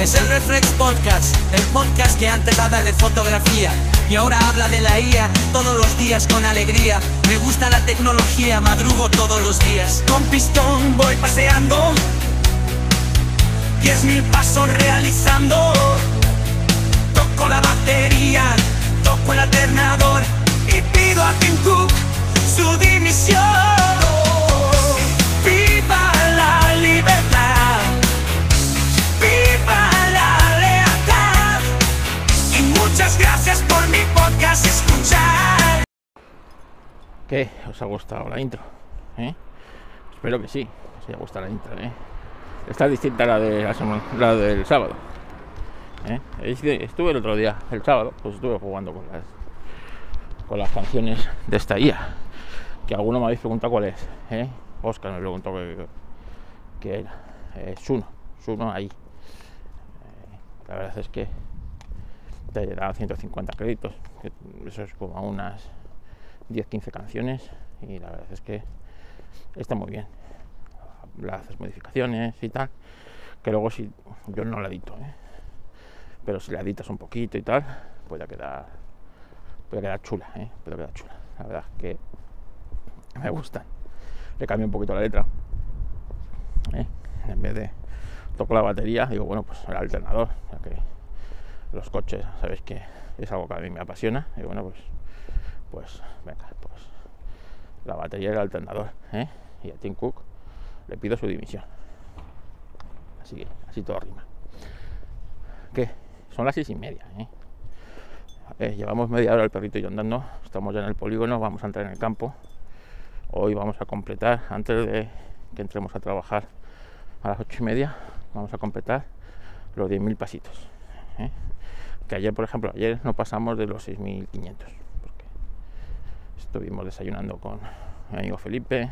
Es el Reflex Podcast, el podcast que antes habla de fotografía y ahora habla de la IA todos los días con alegría. Me gusta la tecnología, madrugo todos los días. Con pistón voy paseando, diez mil pasos realizando. Toco la batería, toco el alternador y pido a Tim Cook su dimisión. ¿Qué? ¿Os ha gustado la intro? ¿Eh? Espero que sí, os haya gustado la intro. ¿eh? Está distinta a la, de la, del sábado. ¿eh? Estuve el otro día, el sábado, pues estuve jugando con las con las canciones de esta IA. Que alguno me habéis preguntado cuál es. Oscar me preguntó que, que era. Eh, Suno, Suno ahí. Eh, la verdad es que te da 150 créditos. que Eso es como unas 10-15 canciones. Y la verdad es que está muy bien. Haces modificaciones y tal. Que luego si yo no la edito, ¿eh? pero si la editas un poquito y tal, puede quedar puede quedar chula, ¿eh? puede quedar chula. La verdad es que me gusta. Le cambio un poquito la letra. ¿eh? En vez de toco la batería, digo, bueno, pues el alternador, ya que los coches, sabéis que es algo que a mí me apasiona. Y bueno, pues, pues venga, pues la batería y el alternador. ¿eh? Y a Tim Cook le pido su dimisión. Así que, así todo rima. ¿Qué? Son las seis y media, ¿eh? Eh, llevamos media hora el perrito y andando, estamos ya en el polígono, vamos a entrar en el campo. Hoy vamos a completar, antes de que entremos a trabajar a las ocho y media, vamos a completar los 10.000 pasitos. ¿eh? Que ayer, por ejemplo, ayer no pasamos de los 6.500, porque estuvimos desayunando con mi amigo Felipe,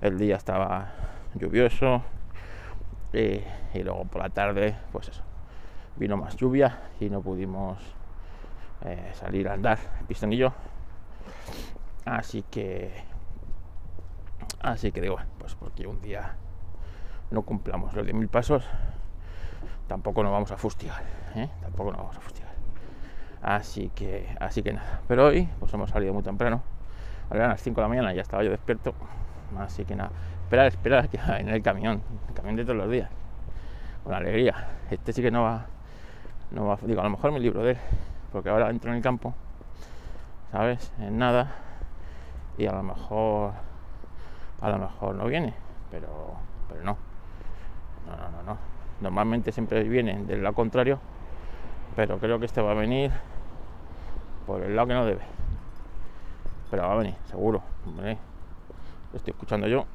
el día estaba lluvioso eh, y luego por la tarde, pues eso, vino más lluvia y no pudimos eh, salir a andar, yo. Así que, así que digo, pues porque un día no cumplamos los 10.000 pasos, tampoco nos vamos a fustigar, ¿eh? tampoco nos vamos a fustigar. Así que, así que nada. Pero hoy, pues hemos salido muy temprano. Ahora a las 5 de la mañana ya estaba yo despierto. Así que nada. Esperar, esperar que en el camión, el camión de todos los días. Con alegría. Este sí que no va, no va, digo, a lo mejor mi libro de él porque ahora entro en el campo, ¿sabes? En nada, y a lo mejor, a lo mejor no viene, pero, pero no. No, no, no, no. Normalmente siempre viene del lado contrario, pero creo que este va a venir por el lado que no debe. Pero va a venir, seguro. Hombre. Lo estoy escuchando yo.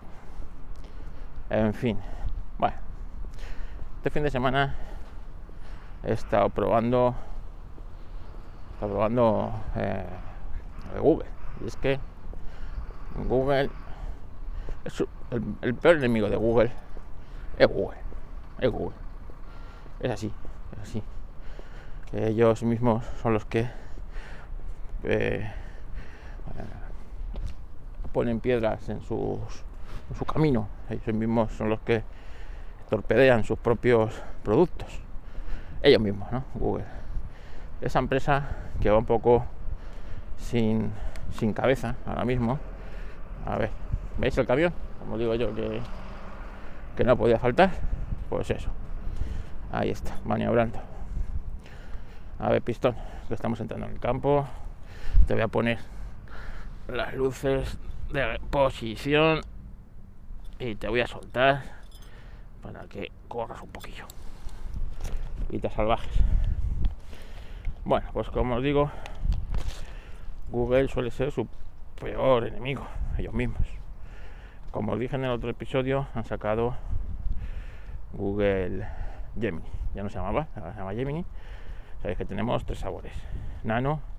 En fin. Bueno. Este fin de semana he estado probando está probando eh, Google. Y es que Google es el, el, peor enemigo de Google es Google. Es Google. Es así, es así. Que ellos mismos son los que eh, ponen piedras en, su camino. Ellos mismos son los que torpedean sus propios productos. Ellos mismos, ¿no? Google. Esa empresa que va un poco sin, sin cabeza ahora mismo. A ver, ¿veis el camión? Como digo yo que, que no podía faltar. Pues eso. Ahí está, maniobrando. A ver, pistón, estamos entrando en el campo. Te voy a poner las luces de posición y te voy a soltar para que corras un poquillo y te salvajes. Bueno, pues como os digo, Google suele ser su peor enemigo, ellos mismos. Como os dije en el otro episodio, han sacado Google Gemini. Ya no se llamaba, ahora se llama Gemini. Sabéis que tenemos tres sabores. Nano,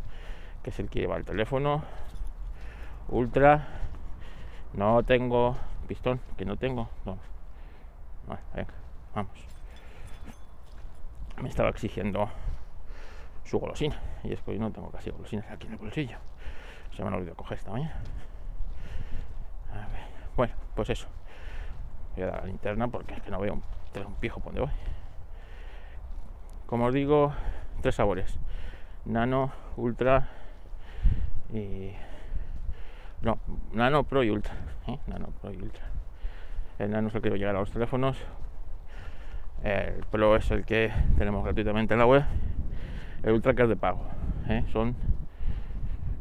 que es el que lleva el teléfono. Ultra. No tengo pistón, que no tengo. No. Venga, vamos. Me estaba exigiendo su golosina. Y es que no tengo casi golosinas aquí en el bolsillo. Se me ha olvidado coger esta mañana. Bueno, pues eso. Voy a dar la linterna porque es que no veo un, un pijo por donde voy. como os digo, tres sabores. Nano, Ultra y... No, Nano, Pro y Ultra. ¿eh? Nano, Pro y Ultra. El Nano es el que llegar a los teléfonos. El Pro es el que tenemos gratuitamente en la web. El Ultra que es de pago. ¿eh? Son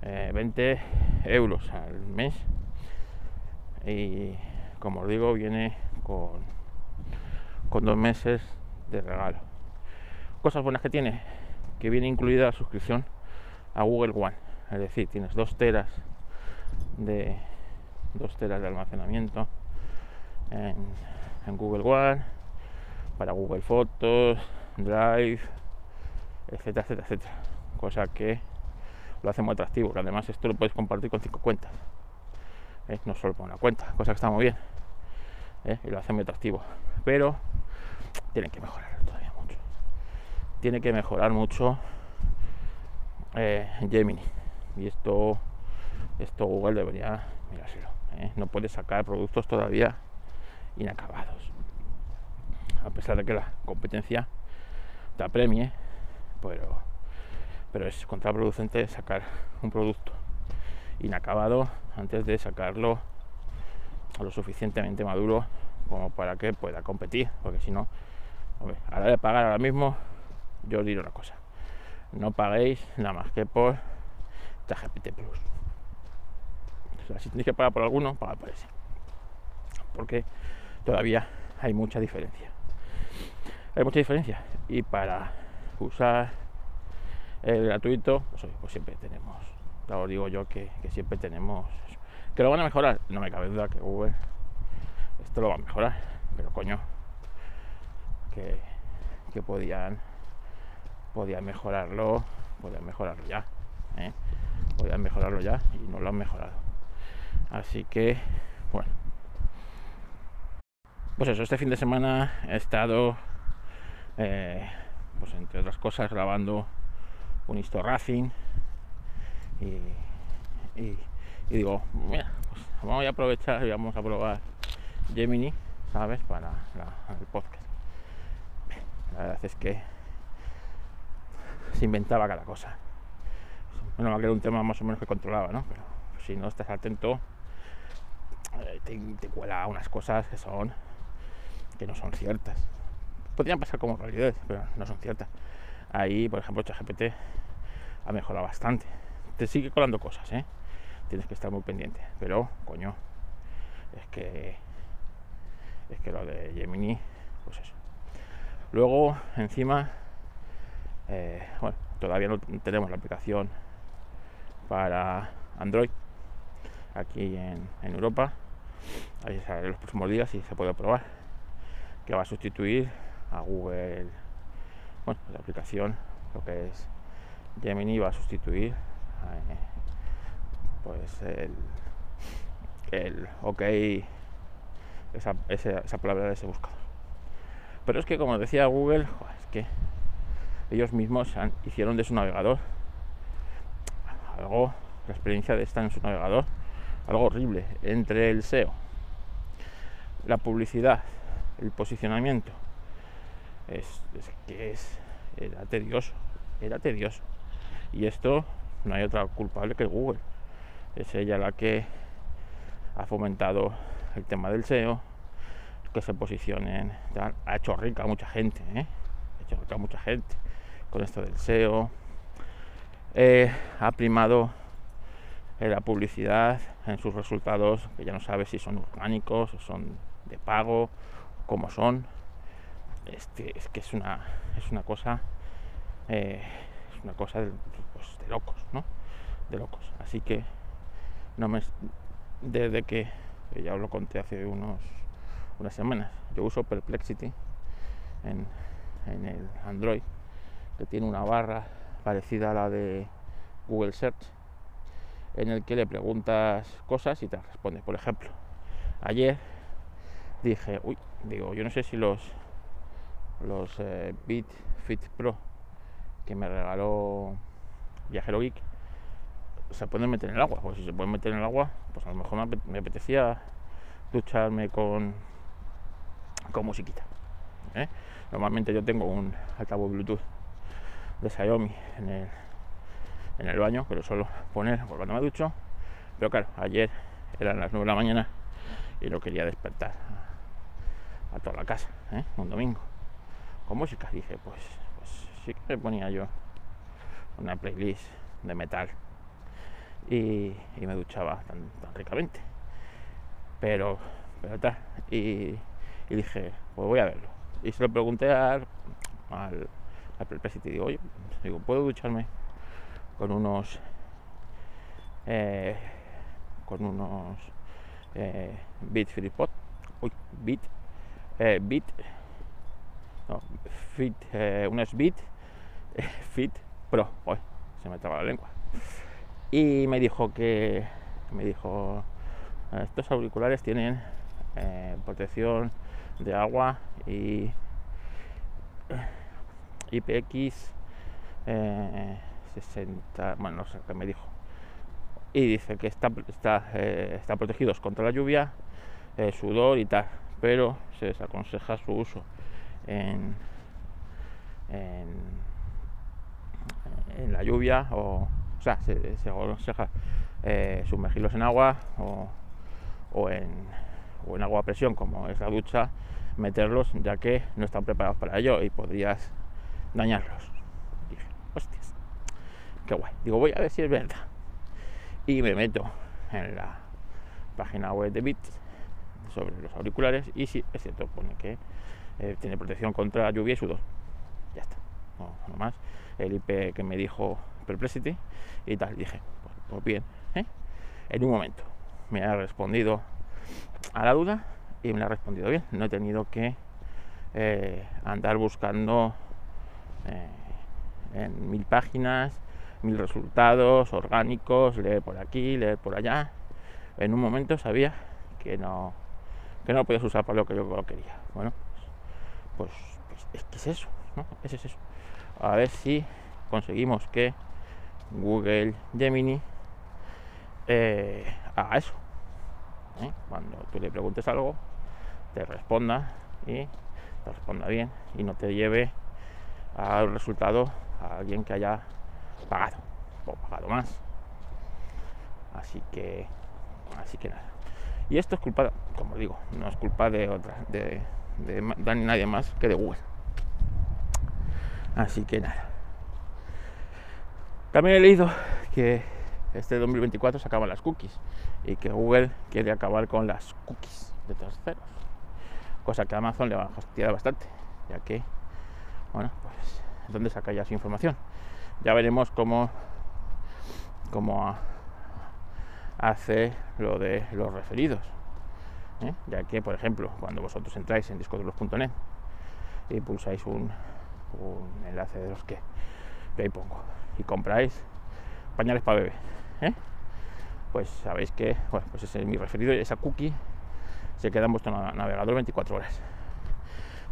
20 eh, euros al mes. Y como os digo, viene con, con dos meses de regalo. Cosas buenas que tiene, que viene incluida la suscripción a Google One. Es decir, tienes dos teras de dos teras de almacenamiento en, Google One para Google Fotos, Drive, etcétera, etcétera, etcétera. Cosa que lo hace muy atractivo, además esto lo puedes compartir con cinco cuentas. ¿eh? No solo con una cuenta, cosa que está muy bien. ¿eh? Y lo hace muy atractivo. Pero tiene que mejorar todavía mucho. Tiene que mejorar mucho eh, Gemini. Y esto, esto Google debería mirárselo. No puede sacar productos todavía inacabados. A pesar de que la competencia te apremie, pero pero es contraproducente sacar un producto inacabado antes de sacarlo lo suficientemente maduro como para que pueda competir, porque si no, a la de pagar ahora mismo, yo os diré una cosa, no paguéis nada más que por ChatGPT Plus. O sea, si tenéis que pagar por alguno, pagad por ese. Porque todavía hay mucha diferencia. Hay mucha diferencia. Y para usar el gratuito, pues, pues, siempre tenemos, os digo yo que, siempre tenemos, que lo van a mejorar, no me cabe duda que Google esto lo va a mejorar, pero coño, que, que podían, podían mejorarlo, podían mejorarlo ya, ¿eh? Podían mejorarlo ya y no lo han mejorado. Así que, bueno, pues eso, este fin de semana he estado, eh, pues entre otras cosas, grabando un Histo Racing y, digo, mira, pues vamos a aprovechar y vamos a probar Gemini, ¿sabes? Para el podcast. La verdad es que se inventaba cada cosa. Bueno, que era un tema más o menos que controlaba, ¿no? Pero si no estás atento, eh, te, cuela unas cosas que son que no son ciertas. Podrían pasar como realidades, pero no son ciertas. Ahí, por ejemplo, ChatGPT ha mejorado bastante. Te sigue colando cosas, ¿eh? Tienes que estar muy pendiente. Pero, coño, es que es que lo de Gemini, pues eso. Luego, encima, eh, bueno, todavía no tenemos la aplicación para Android aquí en, Europa. Ahí sale los próximos días y se puede probar. Que va a sustituir a Google, bueno, la aplicación, lo que es Gemini va a sustituir eh, pues el, el OK, esa, esa, palabra de ese buscador. Pero es que como decía Google, es que ellos mismos hicieron de su navegador algo, la experiencia de estar en su navegador, algo horrible entre el SEO, la publicidad, el posicionamiento. Es, que es, era tedioso, era tedioso. Y esto no hay otra culpable que Google. Es ella la que ha fomentado el tema del SEO, que se posicionen. Ha hecho rica a mucha gente, ¿eh? ha hecho rica a mucha gente con esto del SEO. Ha primado la publicidad en sus resultados, que ya no sabe si son orgánicos o son de pago, cómo son. Este, es que es una, es una cosa eh, una cosa pues, de, locos, ¿no? De locos. Así que no me desde que ya os lo conté hace unos unas semanas. Yo uso Perplexity en, en el Android, que tiene una barra parecida a la de Google Search, en el que le preguntas cosas y te responde. Por ejemplo, ayer dije, uy, digo, yo no sé si los los eh, Beat Fit Pro que me regaló Viajero Geek se pueden meter en el agua. Pues si se pueden meter en el agua, pues a lo mejor me apetecía ducharme con, con musiquita. ¿eh? Normalmente yo tengo un altavoz Bluetooth de Xiaomi en el, en el baño, que lo suelo poner por cuando me ducho. Pero claro, ayer eran las 9 de la mañana y no quería despertar a, toda la casa, ¿eh? un domingo. Con música, dije, pues, pues sí que me ponía yo una playlist de metal y, y me duchaba tan, tan ricamente. Pero, pero tal, y, dije, pues voy a verlo. Y se lo pregunté al, al presidente y digo, oye, digo, ¿puedo ducharme con unos eh, con unos eh, Beat FreePod? Uy, Beat, eh, Beat, no, Fit, eh, unos Beat eh, Fit Pro. Uy, se me traba la lengua. Y me dijo que, me dijo, estos auriculares tienen eh, protección de agua y IPX eh, 60, bueno, no sé qué me dijo. Y dice que está, eh, protegidos contra la lluvia, eh, sudor y tal, pero se desaconseja su uso en, en, la lluvia o, o sea, se, se aconseja eh, sumergirlos en agua o, en, o en agua a presión como es la ducha, meterlos ya que no están preparados para ello y podrías dañarlos. Dije, hostias, qué guay. Digo, voy a ver si es verdad. Y me meto en la página web de Bit sobre los auriculares y sí, es cierto, pone que eh, tiene protección contra lluvia y sudor. Ya está, no, no más. El IP que me dijo Perplexity y tal, dije, pues, pues bien, ¿eh? en un momento me ha respondido a la duda y me ha respondido bien. No he tenido que eh, andar buscando eh, en mil páginas, mil resultados orgánicos, leer por aquí, leer por allá. En un momento sabía que no, que no lo podías usar para lo que yo quería. Bueno, pues, pues es que es eso, ¿no? Es eso. A ver si conseguimos que Google Gemini eh, haga eso. ¿eh? Cuando tú le preguntes algo, te responda y te responda bien y no te lleve al resultado a alguien que haya pagado o pagado más. Así que, así que nada. Y esto es culpa, como digo, no es culpa de otra, de, de, de nadie más que de Google. Así que nada. También he leído que este 2024 se acaban las cookies y que Google quiere acabar con las cookies de terceros. Cosa que a Amazon le va a fastidiar bastante, ya que, bueno, pues, ¿dónde saca ya su información? Ya veremos cómo, cómo hace lo de los referidos. ¿eh? Ya que, por ejemplo, cuando vosotros entráis en discoduros.net y pulsáis un, un enlace de los que yo ahí pongo y compráis pañales para bebé, ¿eh? pues sabéis que bueno, pues ese es mi referido, esa cookie se queda en vuestro navegador 24 horas.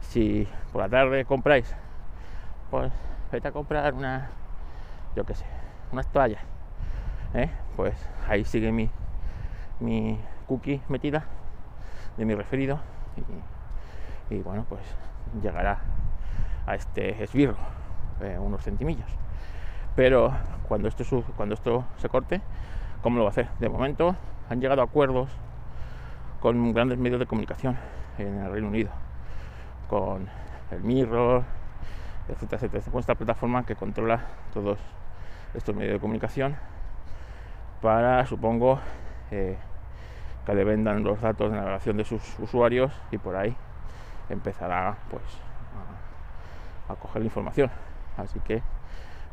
Si por la tarde compráis, pues vete a comprar una, yo qué sé, unas toallas, ¿eh? pues ahí sigue mi, mi cookie metida de mi referido y, bueno, pues llegará a este esbirro unos centimillos. Pero cuando esto, cuando esto se corte, ¿cómo lo va a hacer? De momento han llegado a acuerdos con grandes medios de comunicación en el Reino Unido, con el Mirror, etcétera, etcétera, con esta plataforma que controla todos estos medios de comunicación para, supongo, eh, que le vendan los datos de navegación de sus usuarios y por ahí empezará pues a, coger la información. Así que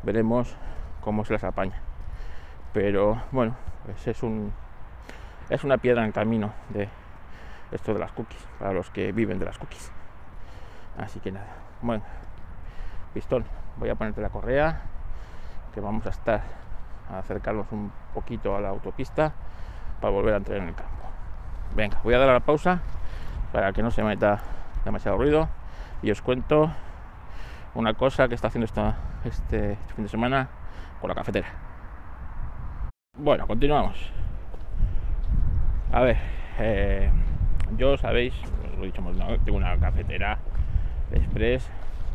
veremos cómo se las apaña. Pero bueno, pues es un es una piedra en camino de esto de las cookies, para los que viven de las cookies. Así que nada, bueno, pistón, voy a ponerte la correa, que vamos a estar a acercarnos un poquito a la autopista para volver a entrar en el campo. Venga, voy a dar la pausa para que no se meta demasiado ruido y os cuento una cosa que está haciendo esta, este fin de semana con la cafetera. Bueno, continuamos. A ver, eh, yo sabéis, lo he dicho, tengo una cafetera express,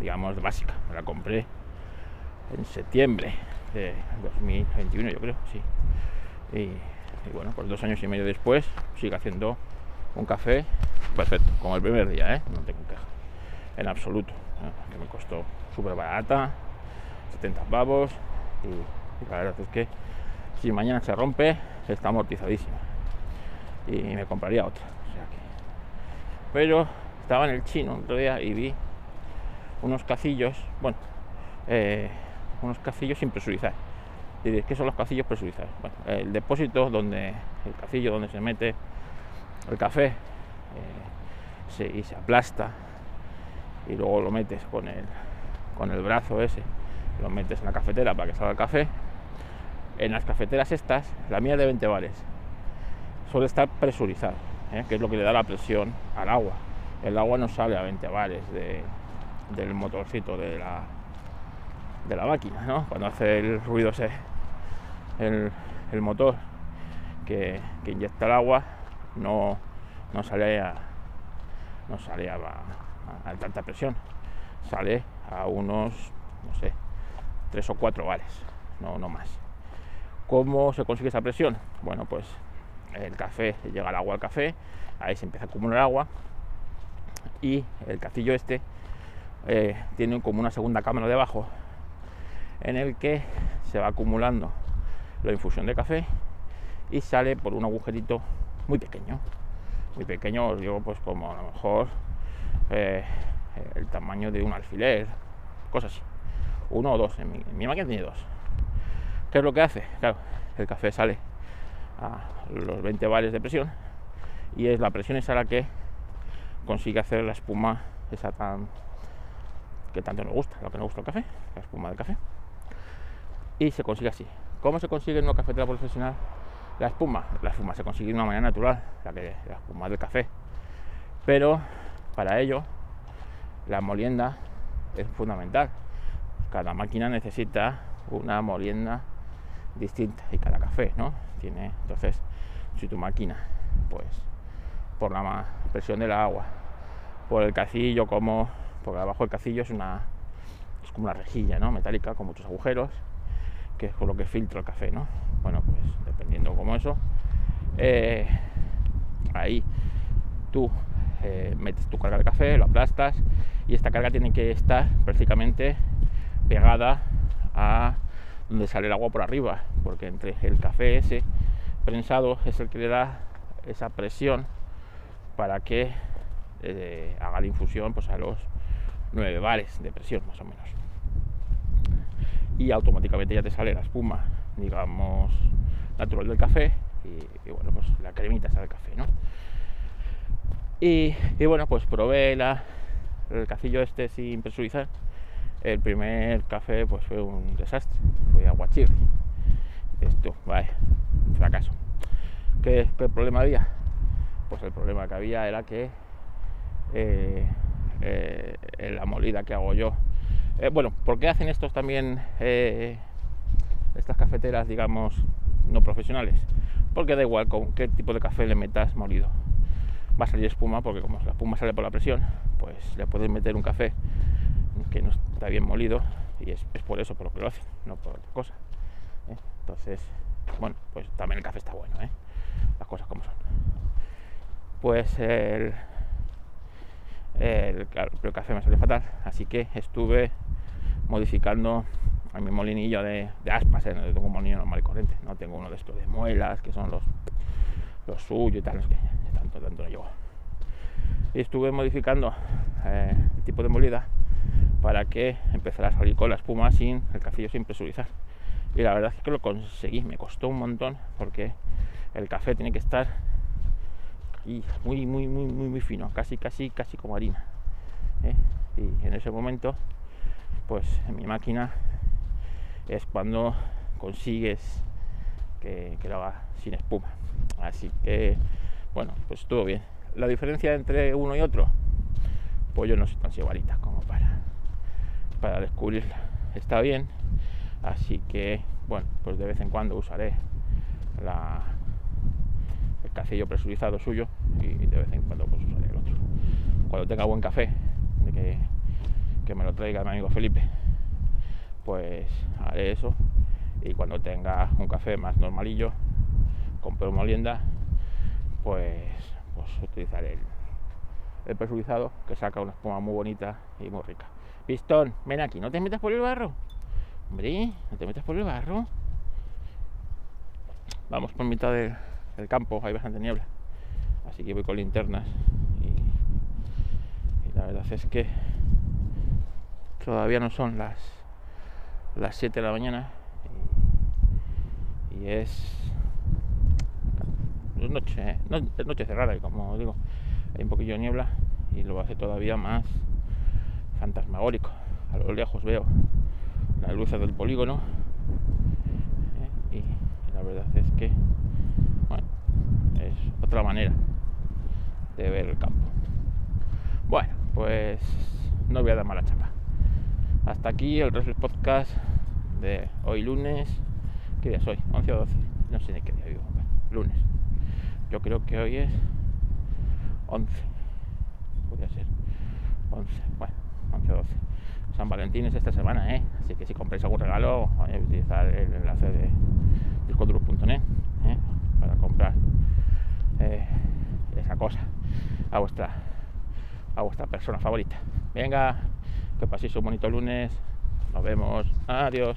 digamos, básica. Me la compré en septiembre de 2021, yo creo, sí. Y, bueno, pues dos años y medio después sigue haciendo un café perfecto, como el primer día, ¿eh? no tengo queja, en absoluto, que me costó súper barata, 70 pavos, y, la verdad es que si mañana se rompe, está amortizadísima, y me compraría otra. Pero estaba en el chino otro día y vi unos cacillos, bueno, eh, unos cacillos sin presurizar. ¿qué son los cacillos presurizados? Bueno, el depósito donde, el cacillo donde se mete el café eh, y se aplasta y luego lo metes con el, con el brazo ese, lo metes en la cafetera para que salga el café. En las cafeteras estas, la mía de 20 bares, suele estar presurizado, ¿eh? que es lo que le da la presión al agua. El agua no sale a 20 bares del motorcito de la, de la máquina, ¿no? Cuando hace el ruido ese, el, motor que, inyecta el agua, no, no sale a, no sale a, tanta presión, sale a unos, no sé, 3 o 4 bares, no, no más. ¿Cómo se consigue esa presión? Bueno, pues el café, llega el agua al café, ahí se empieza a acumular agua y el castillo este eh, tiene como una segunda cámara debajo en el que se va acumulando la infusión de café y sale por un agujerito muy pequeño. Muy pequeño, digo, pues como a lo mejor eh, el tamaño de un alfiler, cosas así. Uno o dos, en mi, máquina tiene dos. ¿Qué es lo que hace? Claro, el café sale a los 20 bares de presión y es la presión esa la que consigue hacer la espuma esa tan que tanto nos gusta, lo que nos gusta el café, la espuma del café y se consigue así. ¿Cómo se consigue en una cafetera profesional la espuma? La espuma se consigue de una manera natural, la, que, la espuma del café. Pero para ello la molienda es fundamental. Cada máquina necesita una molienda distinta y cada café, ¿no? Tiene, entonces, si tu máquina, pues, por la presión del agua, por el cacillo, como, porque abajo el cacillo es una, es como una rejilla, ¿no? Metálica con muchos agujeros que es con lo que filtro el café, ¿no? Bueno, pues dependiendo como eso, eh, ahí tú eh, metes tu carga de café, lo aplastas y esta carga tiene que estar prácticamente pegada a donde sale el agua por arriba, porque entre el café ese prensado es el que le da esa presión para que eh, haga la infusión pues a los 9 bares de presión más o menos y automáticamente ya te sale la espuma, digamos, natural del café y, bueno, pues la cremita está del café, ¿no? Y, bueno, pues probé el cacillo este sin presurizar. El primer café pues fue un desastre, fue aguachirri. Esto, vale, fracaso. ¿Qué, ¿Qué, problema había? Pues el problema que había era que eh, eh, la molida que hago yo eh, bueno, ¿por qué hacen estos también, eh, estas cafeteras, digamos, no profesionales? Porque da igual con qué tipo de café le metas molido. Va a salir espuma, porque como la espuma sale por la presión, pues le puedes meter un café que no está bien molido y es, por eso, por lo que lo hacen, no por otra cosa. ¿eh? Entonces, bueno, pues también el café está bueno, las cosas como son. Pues el, el, claro, el café me salió fatal, así que estuve modificando a mi molinillo de, aspas, ¿eh? no tengo un molinillo normal y corriente, no tengo uno de estos de muelas, que son los, los suyos y tal, los que tanto, tanto no llevo. Y estuve modificando eh, el tipo de molida para que empezara a salir con la espuma sin el cafillo sin presurizar. Y la verdad es que lo conseguí, me costó un montón porque el café tiene que estar muy, muy, muy, muy, muy fino, casi, casi, casi como harina. ¿eh? Y en ese momento, pues en mi máquina es cuando consigues que, lo haga sin espuma. Así que, bueno, pues todo bien. La diferencia entre uno y otro, pues yo no soy tan igualita como para, para descubrirla. Está bien, así que, bueno, pues de vez en cuando usaré la, cacillo presurizado suyo y de vez en cuando pues usaré el otro. Cuando tenga buen café, de que, me lo traiga mi amigo Felipe, pues haré eso. Y cuando tenga un café más normalillo con molienda pues, pues utilizaré el, el presurizado que saca una espuma muy bonita y muy rica. Pistón ven aquí no te metas por el barro hombre no te metas por el barro vamos por mitad del, del campo hay bastante niebla. Así que voy con linternas y, la verdad es que todavía no son las las 7 de la mañana y, es, noche, noche cerrada y como digo. Hay un poquillo de niebla y lo hace todavía más fantasmagórico. A lo lejos veo las luces del polígono ¿eh? y, la verdad es que otra manera de ver el campo bueno pues no voy a dar mala chapa hasta aquí el del podcast de hoy lunes. ¿Qué día es hoy? 11 o 12. No sé ni qué día vivo. lunes. Yo creo que hoy es 11. Podría ser 11. Bueno, 11 o 12. San Valentín es esta semana, ¿eh? Así que si compráis algún regalo, voy a utilizar el enlace de discoduro.net ¿eh? para comprar eh, esa a vuestra a vuestra persona favorita. Venga, que paséis un bonito lunes. Nos vemos. Adiós.